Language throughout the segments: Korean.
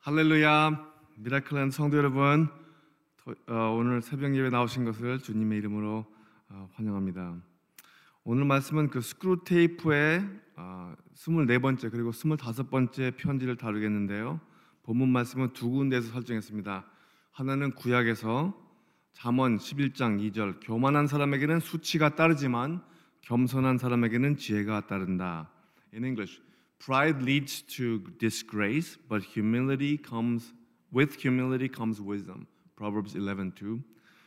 할렐루야 미라클랜드 성도 여러분 더- 어, 오늘 새벽 예배 나오신 것을 주님의 이름으로 어, 환영합니다. 오늘 말씀은 그 Screwtape의 어, 24번째 그리고 25번째 편지를 다루겠는데요. 본문 말씀은 두 군데에서 설정했습니다. 하나는 구약에서 잠언 11장 2절 교만한 사람에게는 수치가 따르지만 겸손한 사람에게는 지혜가 따른다. In English, pride leads to disgrace, but humility comes with humility comes wisdom. Proverbs 11:2.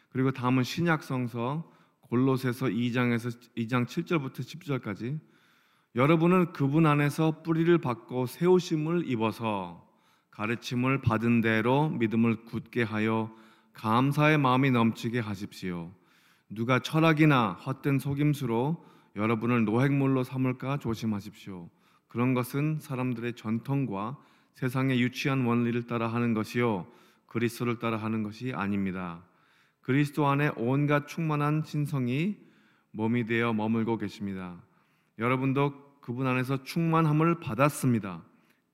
그리고 다음은 신약 성서 골로새서 2장에서 2장 7절부터 10절까지 여러분은 그분 안에서 뿌리를 받고 세우심을 입어서 가르침을 받은 대로 믿음을 굳게 하여 감사의 마음이 넘치게 하십시오. 누가 철학이나 헛된 속임수로 여러분을 노획물로 삼을까 조심하십시오. 그런 것은 사람들의 전통과 세상의 유치한 원리를 따라 하는 것이요 그리스도를 따라 하는 것이 아닙니다. 그리스도 안에 온갖 충만한 신성이 몸이 되어 머물고 계십니다. 여러분도 그분 안에서 충만함을 받았습니다.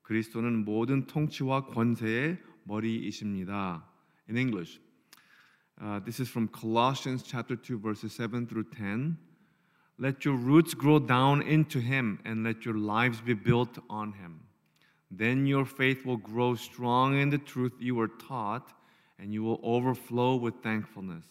그리스도는 모든 통치와 권세의 머리이십니다. In English, uh, this is from Colossians chapter 2 verses 7 through 10. Let your roots grow down into him and let your lives be built on him. Then your faith will grow strong in the truth you were taught and you will overflow with thankfulness.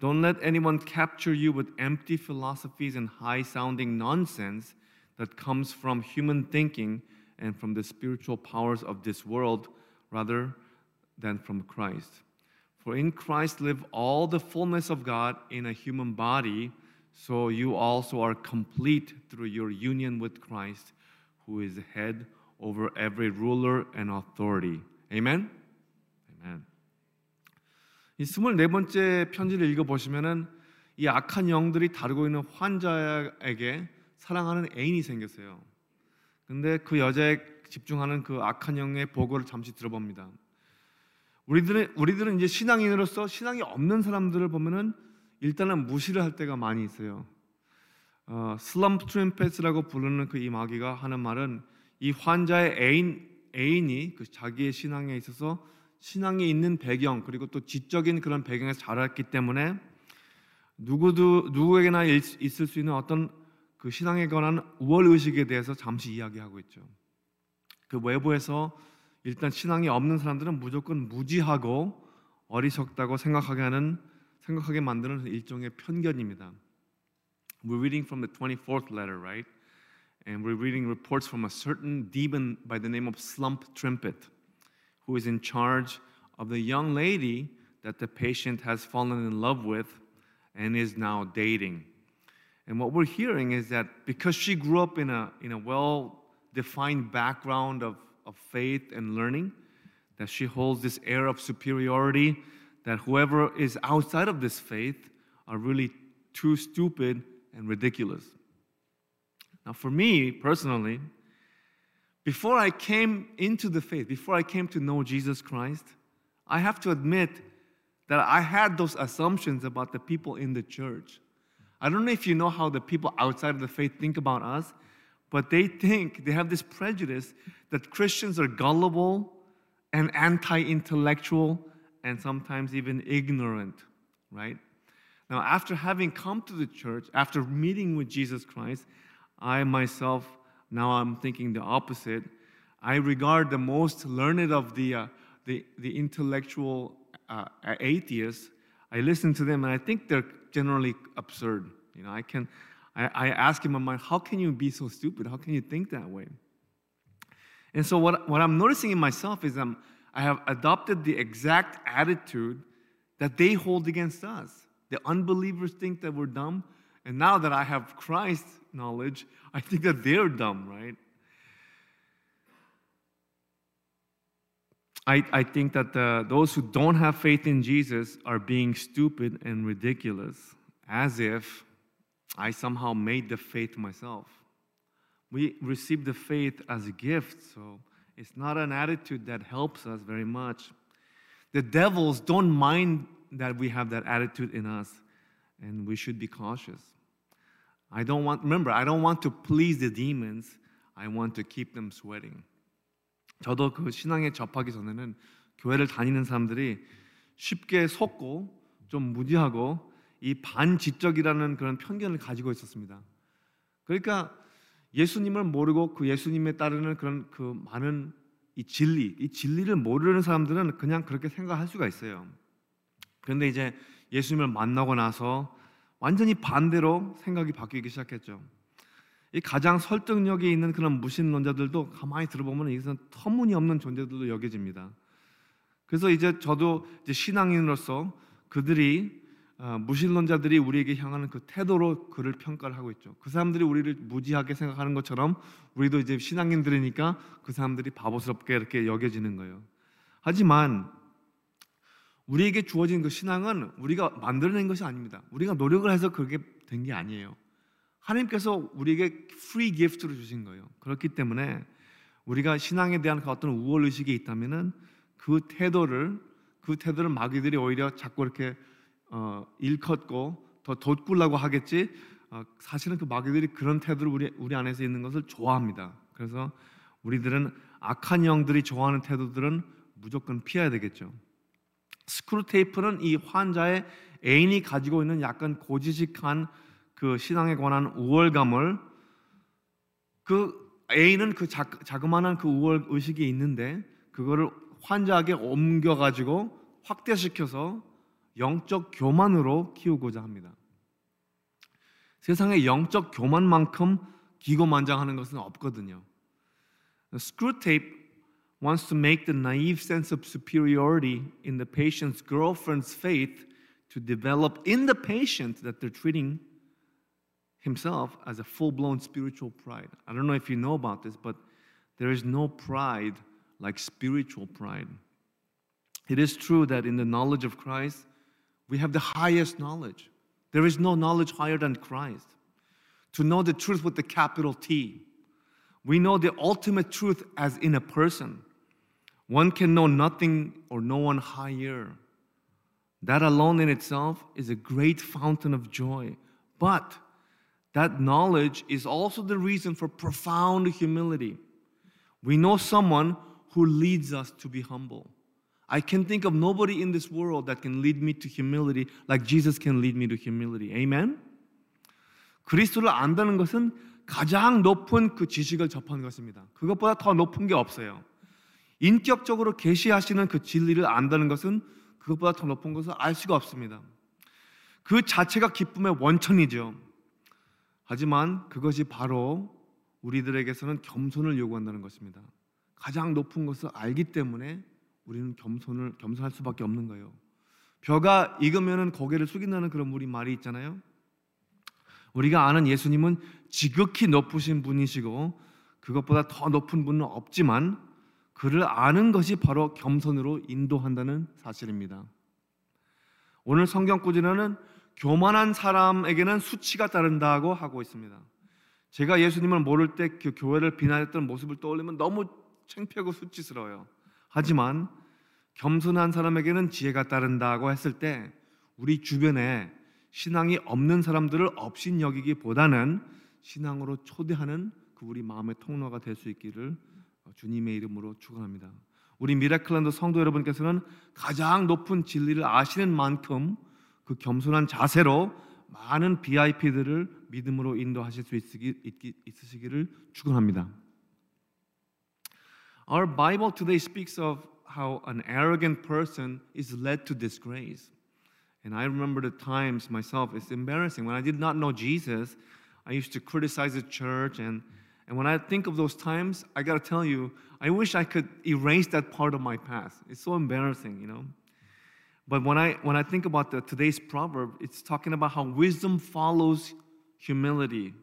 Don't let anyone capture you with empty philosophies and high sounding nonsense that comes from human thinking and from the spiritual powers of this world rather than from Christ. For in Christ live all the fullness of God in a human body, so you also are complete through your union with Christ, who is head over every ruler and authority. Amen? Amen. 이 24번째 편지를 읽어 보시면은 이 악한 영들이 다루고 있는 환자에게 사랑하는 애인이 생겼어요. 근데 그 여자에 집중하는 그 악한 영의 보고를 잠시 들어봅니다. 우리들은 우리들은 이제 신앙인으로서 신앙이 없는 사람들을 보면은 일단은 무시를 할 때가 많이 있어요. 어, 슬럼프 트림펫이라고 부르는 그 이 마귀가 하는 말은 이 환자의 애인 애인이 그 자기의 신앙에 있어서 신앙이 있는 배경 그리고 또 지적인 그런 배경에서 자랐기 때문에 누구도 누구에게나 있- 있을 수 있는 어떤 그 신앙에 관한 우월 의식에 대해서 잠시 이야기하고 있죠. 그 외부에서 일단 신앙이 없는 사람들은 무조건 무지하고 어리석다고 생각하게 하는 생각하게 만드는 일종의 편견입니다. We're reading from the 24th letter, right? And we're reading reports from a certain demon by the name of Slump Trimpet, who is in charge of the young lady that the patient has fallen in love with and is now dating. And what we're hearing is that because she grew up in a, in a well defined background of, of faith and learning, that she holds this air of superiority, that whoever is outside of this faith are really too stupid and ridiculous. Now, for me personally, before I came into the faith, before I came to know Jesus Christ, I have to admit that I had those assumptions about the people in the church. I don't know if you know how the people outside of the faith think about us, but they think, they have this prejudice that Christians are gullible and anti intellectual and sometimes even ignorant, right? Now, after having come to the church, after meeting with Jesus Christ, I myself, now I'm thinking the opposite. I regard the most learned of the, uh, the, the intellectual uh, atheists. I listen to them and I think they're generally absurd. You know, I can, I, I ask in my mind, how can you be so stupid? How can you think that way? And so what, what I'm noticing in myself is I'm, I have adopted the exact attitude that they hold against us. The unbelievers think that we're dumb, and now that I have Christ knowledge, I think that they're dumb, right? I, I think that the, those who don't have faith in Jesus are being stupid and ridiculous, as if I somehow made the faith myself. We receive the faith as a gift, so it's not an attitude that helps us very much. The devils don't mind that we have that attitude in us, and we should be cautious. I don't want, remember, I don't want to please the demons, I want to keep them sweating. 저도 그 신앙에 접하기 전에는 교회를 다니는 사람들이 쉽게 속고 좀 무지하고 이 반지적이라는 그런 편견을 가지고 있었습니다. 그러니까 예수님을 모르고 그 예수님에 따르는 그런 그 많은 이 진리, 이 진리를 모르는 사람들은 그냥 그렇게 생각할 수가 있어요. 그런데 이제 예수님을 만나고 나서 완전히 반대로 생각이 바뀌기 시작했죠. 이 가장 설득력이 있는 그런 무신론자들도 가만히 들어보면 이것은 터무니없는 존재들도 여겨집니다. 그래서 이제 저도 이제 신앙인으로서 그들이 어, 무신론자들이 우리에게 향하는 그 태도로 그를 평가를 하고 있죠. 그 사람들이 우리를 무지하게 생각하는 것처럼 우리도 이제 신앙인들이니까 그 사람들이 바보스럽게 이렇게 여겨지는 거예요. 하지만 우리에게 주어진 그 신앙은 우리가 만들어낸 것이 아닙니다. 우리가 노력을 해서 그게 된 게 아니에요. 하나님께서 우리에게 free gift로 주신 거예요. 그렇기 때문에 우리가 신앙에 대한 그 어떤 우월 의식이 있다면은 그 태도를 그 태도를 마귀들이 오히려 자꾸 이렇게 어, 일컫고 더 돋굴라고 하겠지. 어, 사실은 그 마귀들이 그런 태도를 우리 우리 안에서 있는 것을 좋아합니다. 그래서 우리들은 악한 영들이 좋아하는 태도들은 무조건 피해야 되겠죠. 스크루 테이프는 이 환자의 애인이 가지고 있는 약간 고지식한 그 신앙에 관한 우월감을 그 애인은 그 자, 자그마한 그 우월 의식이 있는데 그거를 환자에게 옮겨 가지고 확대시켜서 영적 교만으로 키우고자 합니다. 세상에 영적 교만만큼 기고만장하는 것은 없거든요. Screwtape wants to make the naive sense of superiority in the patient's girlfriend's faith to develop in the patient that they're treating himself as a full-blown spiritual pride. I don't know if you know about this, but there is no pride like spiritual pride. It is true that in the knowledge of Christ, we have the highest knowledge. There is no knowledge higher than Christ. To know the truth with the capital T. We know the ultimate truth as in a person. One can know nothing or no one higher. That alone in itself is a great fountain of joy. But that knowledge is also the reason for profound humility. We know someone who leads us to be humble. I can think of nobody in this world that can lead me to humility like Jesus can lead me to humility. Amen? 그리스도를 안다는 것은 가장 높은 그 지식을 접하는 것입니다. 그것보다 더 높은 게 없어요. 인격적으로 계시하시는 그 진리를 안다는 것은 그것보다 더 높은 것을 알 수가 없습니다. 그 자체가 기쁨의 원천이죠. 하지만 그것이 바로 우리들에게서는 겸손을 요구한다는 것입니다. 가장 높은 것을 알기 때문에 우리는 겸손을 겸손할 수밖에 없는 거예요. 벼가 익으면은 고개를 숙인다는 그런 우리 말이 있잖아요. 우리가 아는 예수님은 지극히 높으신 분이시고 그것보다 더 높은 분은 없지만 그를 아는 것이 바로 겸손으로 인도한다는 사실입니다. 오늘 성경 꾸준에는 교만한 사람에게는 수치가 따른다고 하고 있습니다. 제가 예수님을 모를 때 그 교회를 비난했던 모습을 떠올리면 너무 창피하고 수치스러워요. 하지만 겸손한 사람에게는 지혜가 따른다고 했을 때 우리 주변에 신앙이 없는 사람들을 업신 여기기보다는 신앙으로 초대하는 그 우리 마음의 통로가 될 수 있기를 주님의 이름으로 축원합니다. 우리 미라클랜드 성도 여러분께서는 가장 높은 진리를 아시는 만큼 그 겸손한 자세로 많은 VIP들을 믿음으로 인도하실 수 있으시기를 축원합니다. Our Bible today speaks of how an arrogant person is led to disgrace. And I remember the times myself, it's embarrassing. When I did not know Jesus, I used to criticize the church. And, and when I think of those times, I got to tell you, I wish I could erase that part of my past. It's so embarrassing, you know. But when I, when I think about the, today's proverb, it's talking about how wisdom follows humility.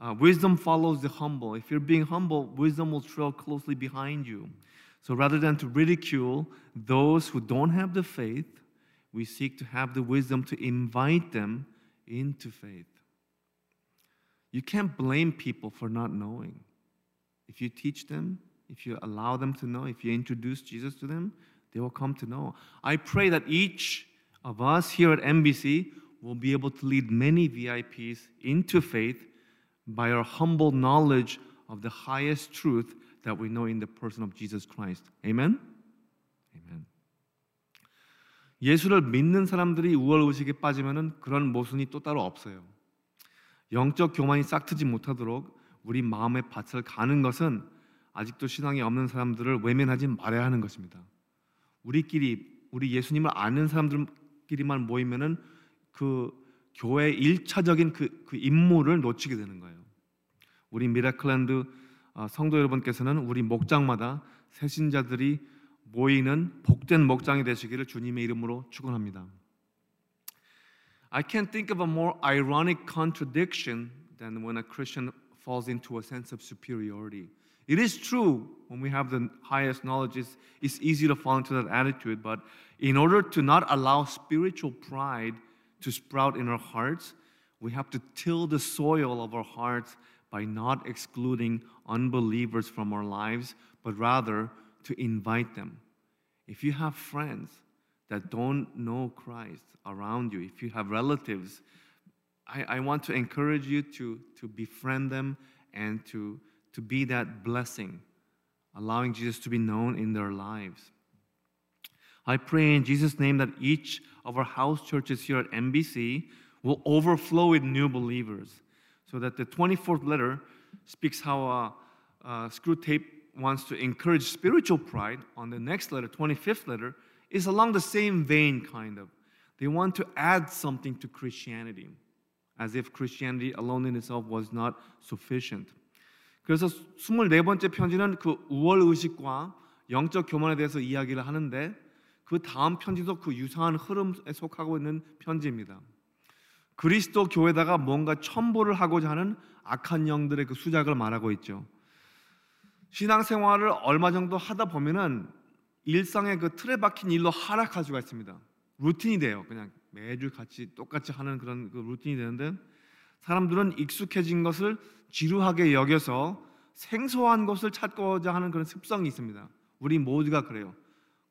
Uh, wisdom follows the humble. If you're being humble, wisdom will trail closely behind you. So rather than to ridicule those who don't have the faith, we seek to have the wisdom to invite them into faith. You can't blame people for not knowing. If you teach them, if you allow them to know, if you introduce Jesus to them, they will come to know. I pray that each of us here at NBC will be able to lead many VIPs into faith by our humble knowledge of the highest truth that we know in the person of Jesus Christ. Amen. Amen. 예수를 믿는 사람들이 우월 의식에 빠지면은 그런 모순이 또 따로 없어요. 영적 교만이 싹트지 못하도록 우리 마음의 밭을 가는 것은 아직도 신앙이 없는 사람들을 외면하지 말아야 하는 것입니다. 우리끼리 우리 예수님을 아는 사람들끼리만 모이면은 그 교회 일차적인 그, 그 임무를 놓치게 되는 거예요. 우리 미라클랜드 어, 성도 여러분께서는 우리 목장마다 새신자들이 모이는 복된 목장이 되시기를 주님의 이름으로 축원합니다. I can't think of a more ironic contradiction than when a Christian falls into a sense of superiority. It is true when we have the highest knowledge, it's, it's easy to fall into that attitude. But in order to not allow spiritual pride to sprout in our hearts, we have to till the soil of our hearts by not excluding unbelievers from our lives, but rather to invite them. If you have friends that don't know Christ around you, if you have relatives, I, I want to encourage you to, to befriend them and to to be that blessing, allowing Jesus to be known in their lives. I pray in Jesus' name that each of our house churches here at NBC will overflow with new believers so that the 24th letter speaks how uh, uh, Screwtape wants to encourage spiritual pride. On the next letter, 25th letter, is along the same vein, kind of. They want to add something to Christianity, as if Christianity alone in itself was not sufficient. 그래서 24번째 편지는 그 우월 의식과 영적 교만에 대해서 이야기를 하는데 그 다음 편지도 그 유사한 흐름에 속하고 있는 편지입니다. 그리스도 교회다가 뭔가 첨보를 하고자 하는 악한 영들의 그 수작을 말하고 있죠. 신앙생활을 얼마 정도 하다 보면은 일상의 그 틀에 박힌 일로 하락할 수가 있습니다. 루틴이 돼요. 그냥 매주 같이 똑같이 하는 그런 그 루틴이 되는데 사람들은 익숙해진 것을 지루하게 여겨서 생소한 것을 찾고자 하는 그런 습성이 있습니다. 우리 모두가 그래요.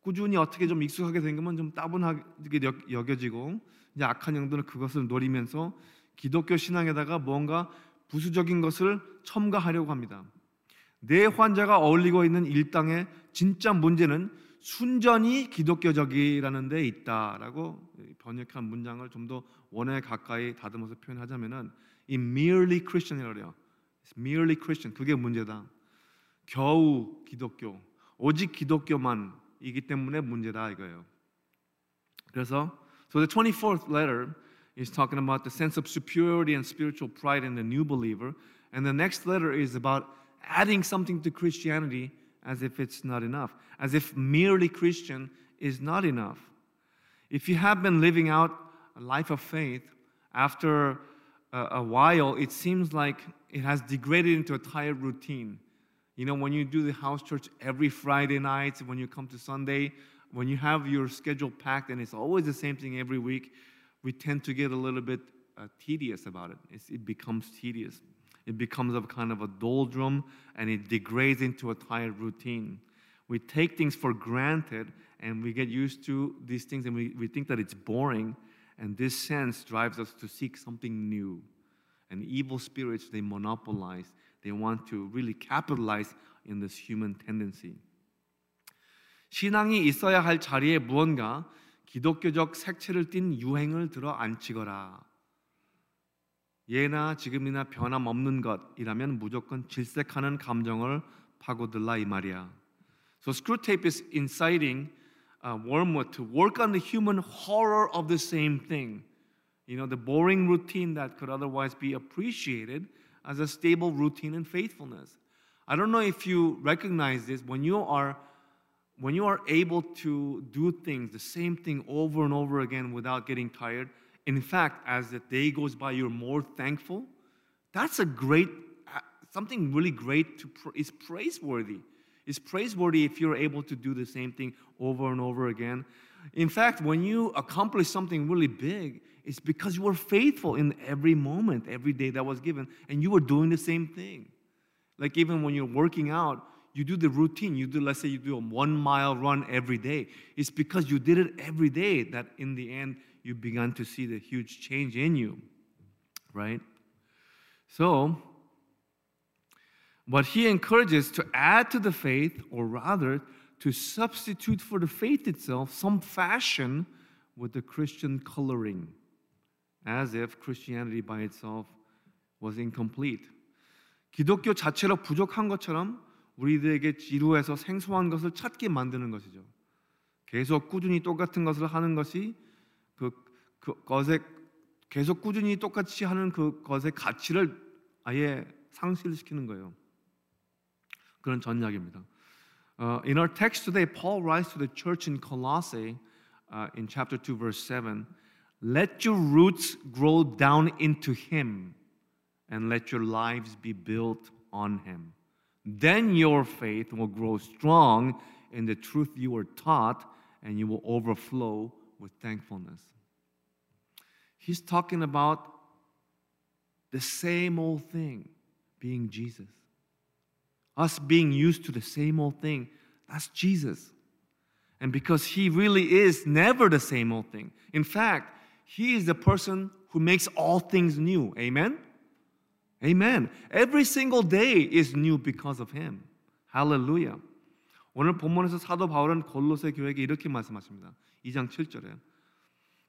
꾸준히 어떻게 좀 익숙하게 된 것만 좀 따분하게 여겨지고 이제 악한 영들은 그것을 노리면서 기독교 신앙에다가 뭔가 부수적인 것을 첨가하려고 합니다. 내 환자가 어울리고 있는 일당의 진짜 문제는 순전히 기독교적이라는 데 있다라고 번역한 문장을 좀 더 원에 가까이 다듬어서 표현하자면은 이 merely Christian이라고 해요. Merely Christian. 그게 문제다. 겨우 기독교. 오직 기독교만 이기 때문에 문제다 이거예요. 그래서 so the 24th letter is talking about the sense of superiority and spiritual pride in the new believer and the next letter is about adding something to Christianity as if it's not enough. As if merely Christian is not enough. If you have been living out a life of faith after a, a while it seems like it has degraded into a tired routine. You know, when you do the house church every Friday night, when you come to Sunday, when you have your schedule packed and it's always the same thing every week, we tend to get a little bit uh, tedious about it. It's, it becomes tedious. It becomes a kind of a doldrum and it degrades into a tired routine. We take things for granted and we get used to these things and we, we think that it's boring. And this sense drives us to seek something new. And evil spirits, they monopolize, they want to really capitalize in this human tendency. 신앙이 있어야 할 자리에 무언가 기독교적 색채를 띤 유행을 들어 앉히거라. 예나 지금이나 변함없는 것이라면 무조건 질색하는 감정을 파고들라 이 말이야. So Screwtape is inciting uh, Wormwood to work on the human horror of the same thing. You know, the boring routine that could otherwise be appreciated as a stable routine and faithfulness. I don't know if you recognize this when you are when you are able to do things the same thing over and over again without getting tired. In fact, as the day goes by, you're more thankful. That's a great uh, something really great to is praiseworthy. It's praiseworthy if you're able to do the same thing over and over again. In fact, when you accomplish something really big, it's because you were faithful in every moment, every day that was given, and you were doing the same thing. Like even when you're working out, you do the routine. You do, let's say, you do a one mile run every day. It's because you did it every day that in the end you began to see the huge change in you, right? So, what he encourages to add to the faith, or rather, to substitute for the faith itself some fashion with the Christian coloring, as if Christianity by itself was incomplete. 기독교 자체로 부족한 것처럼 우리들에게 지루해서 생소한 것을 찾게 만드는 것이죠. 계속 꾸준히 똑같은 것을 하는 것이 그, 그 것의 계속 꾸준히 똑같이 하는 그 것의 가치를 아예 상실시키는 거예요. 그런 전략입니다. Uh, in our text today, Paul writes to the church in Colossae uh, in chapter 2, verse 7 Let your roots grow down into Him and let your lives be built on Him. Then your faith will grow strong in the truth you were taught and you will overflow with thankfulness. He's talking about the same old thing being Jesus. Us being used to the same old thing, that's Jesus. And because He really is never the same old thing. In fact, He is the person who makes all things new. Amen? Amen. Every single day is new because of Him. Hallelujah. 오늘 본문에서 사도 바울은 골로새 교회에게 이렇게 말씀하십니다. 2장 7절에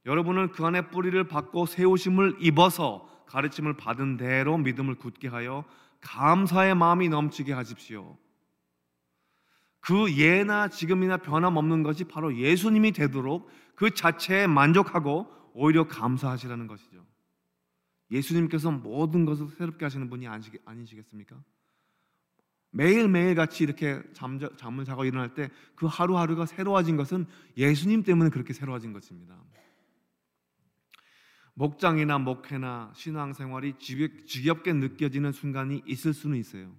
여러분은 그 안에 뿌리를 받고 세우심을 입어서 가르침을 받은 대로 믿음을 굳게 하여 감사의 마음이 넘치게 하십시오. 그 예나 지금이나 변함없는 것이 바로 예수님이 되도록 그 자체에 만족하고 오히려 감사하시라는 것이죠. 예수님께서 모든 것을 새롭게 하시는 분이 아니시겠습니까? 매일매일 같이 이렇게 잠, 잠을 자고 일어날 때 그 하루하루가 새로워진 것은 예수님 때문에 그렇게 새로워진 것입니다. 목장이나 목회나 신앙생활이 지겹게 느껴지는 순간이 있을 수는 있어요.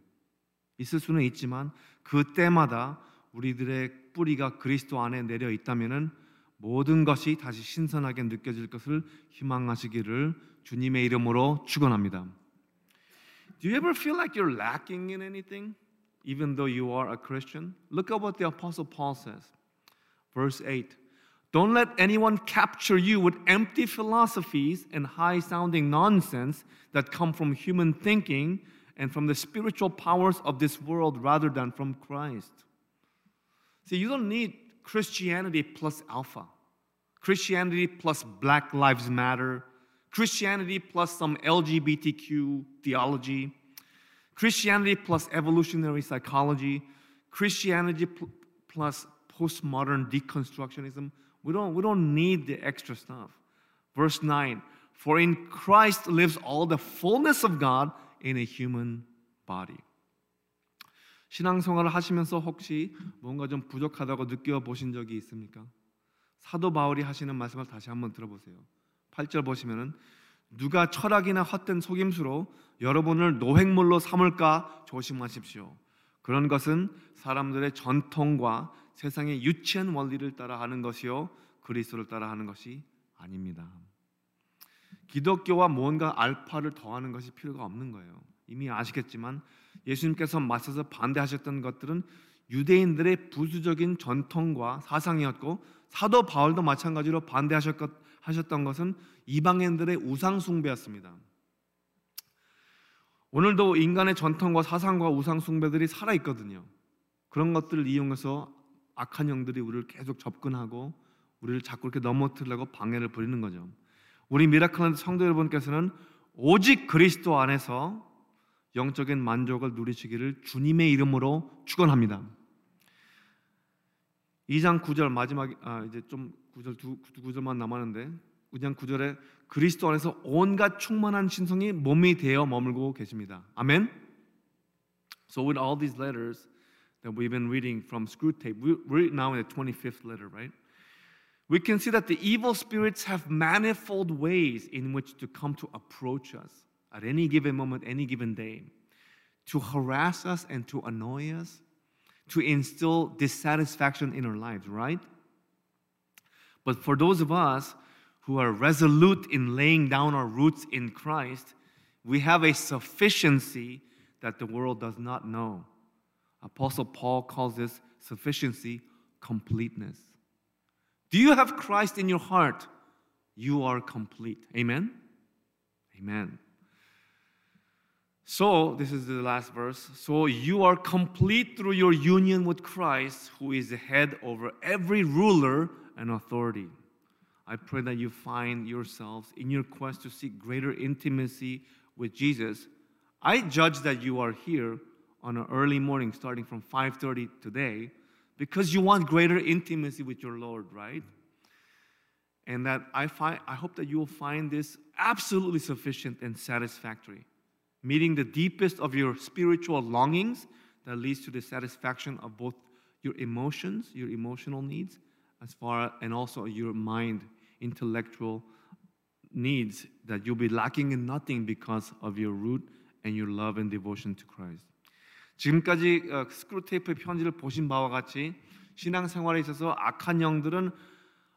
있을 수는 있지만 그때마다 우리들의 뿌리가 그리스도 안에 내려 있다면은 모든 것이 다시 신선하게 느껴질 것을 희망하시기를 주님의 이름으로 축원합니다. Do you ever feel like you're lacking in anything even though you are a Christian? Look at what the apostle Paul says. Verse 8. Don't let anyone capture you with empty philosophies and high sounding nonsense that come from human thinking and from the spiritual powers of this world rather than from Christ. See, you don't need Christianity plus alpha, Christianity plus Black Lives Matter, Christianity plus some LGBTQ theology, Christianity plus evolutionary psychology, Christianity pl- plus postmodern deconstructionism. We don't, we don't need the extra stuff. Verse 9 For in Christ lives all the fullness of God in a human body. 신앙생활을 하시면서 혹시 뭔가 좀 부족하다고 느껴보신 적이 있습니까? 사도 바울이 하시는 말씀을 다시 한번 들어보세요. 8절 보시면은 누가 철학이나 헛된 속임수로 여러분을 노획물로 삼을까 조심하십시오. 그런 것은 사람들의 전통과 세상의 유치한 원리를 따라 하는 것이요 그리스도를 따라 하는 것이 아닙니다. 기독교와 뭔가 알파를 더하는 것이 필요가 없는 거예요. 이미 아시겠지만 예수님께서 맞서서 반대하셨던 것들은 유대인들의 부수적인 전통과 사상이었고 사도 바울도 마찬가지로 반대하셨던 것은 이방인들의 우상 숭배였습니다. 오늘도 인간의 전통과 사상과 우상 숭배들이 살아 있거든요. 그런 것들을 이용해서 악한 영들이 우리를 계속 접근하고 우리를 자꾸 이렇게 넘어뜨리려고 방해를 부리는 거죠. 우리 미라클랜드 성도 여러분께서는 오직 그리스도 안에서 영적인 만족을 누리시기를 주님의 이름으로 축원합니다. 2장 9절 마지막 아 이제 좀 9절 두, 두 구절만 남았는데 2장 9절에 그리스도 안에서 온갖 충만한 신성이 몸이 되어 머물고 계십니다. 아멘. So with all these letters that we've been reading from Screwtape, we're now in the 25th letter, right? We can see that the evil spirits have manifold ways in which to come to approach us at any given moment, any given day, to harass us and to annoy us, to instill dissatisfaction in our lives, right? But for those of us who are resolute in laying down our roots in Christ, we have a sufficiency that the world does not know. Apostle Paul calls this sufficiency completeness. Do you have Christ in your heart? You are complete. Amen? Amen. So, this is the last verse. So, you are complete through your union with Christ, who is the head over every ruler and authority. I pray that you find yourselves in your quest to seek greater intimacy with Jesus. I judge that you are here on an early morning starting from 5:30 today because you want greater intimacy with your Lord, right? And that I find I hope that you will find this absolutely sufficient and satisfactory meeting the deepest of your spiritual longings that leads to the satisfaction of both your emotions, your emotional needs, as far and also your mind, intellectual needs that you'll be lacking in nothing because of your root and your love and devotion to Christ. 지금까지 어, 스크루테이프의 편지를 보신 바와 같이 신앙생활에 있어서 악한 영들은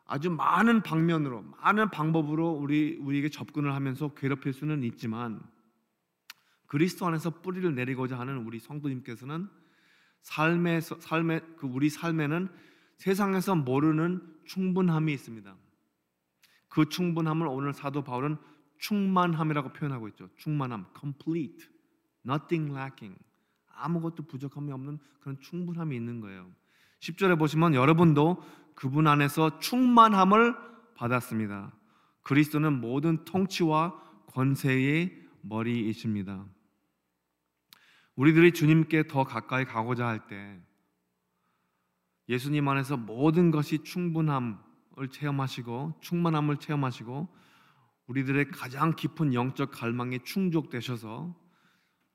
아주 많은 방면으로 많은 방법으로 우리 우리에게 접근을 하면서 괴롭힐 수는 있지만 그리스도 안에서 뿌리를 내리고자 하는 우리 성도님께서는 삶에서 삶의 그 우리 삶에는 세상에서 모르는 충분함이 있습니다. 그 충분함을 오늘 사도 바울은 충만함이라고 표현하고 있죠. 충만함, complete, nothing lacking. 아무것도 부족함이 없는 그런 충분함이 있는 거예요. 10절에 보시면 여러분도 그분 안에서 충만함을 받았습니다. 그리스도는 모든 통치와 권세의 머리이십니다. 우리들이 주님께 더 가까이 가고자 할 때 예수님 안에서 모든 것이 충분함을 체험하시고 충만함을 체험하시고 우리들의 가장 깊은 영적 갈망에 충족되셔서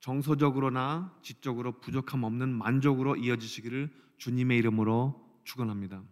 정서적으로나 지적으로 부족함 없는 만족으로 이어지시기를 주님의 이름으로 축원합니다.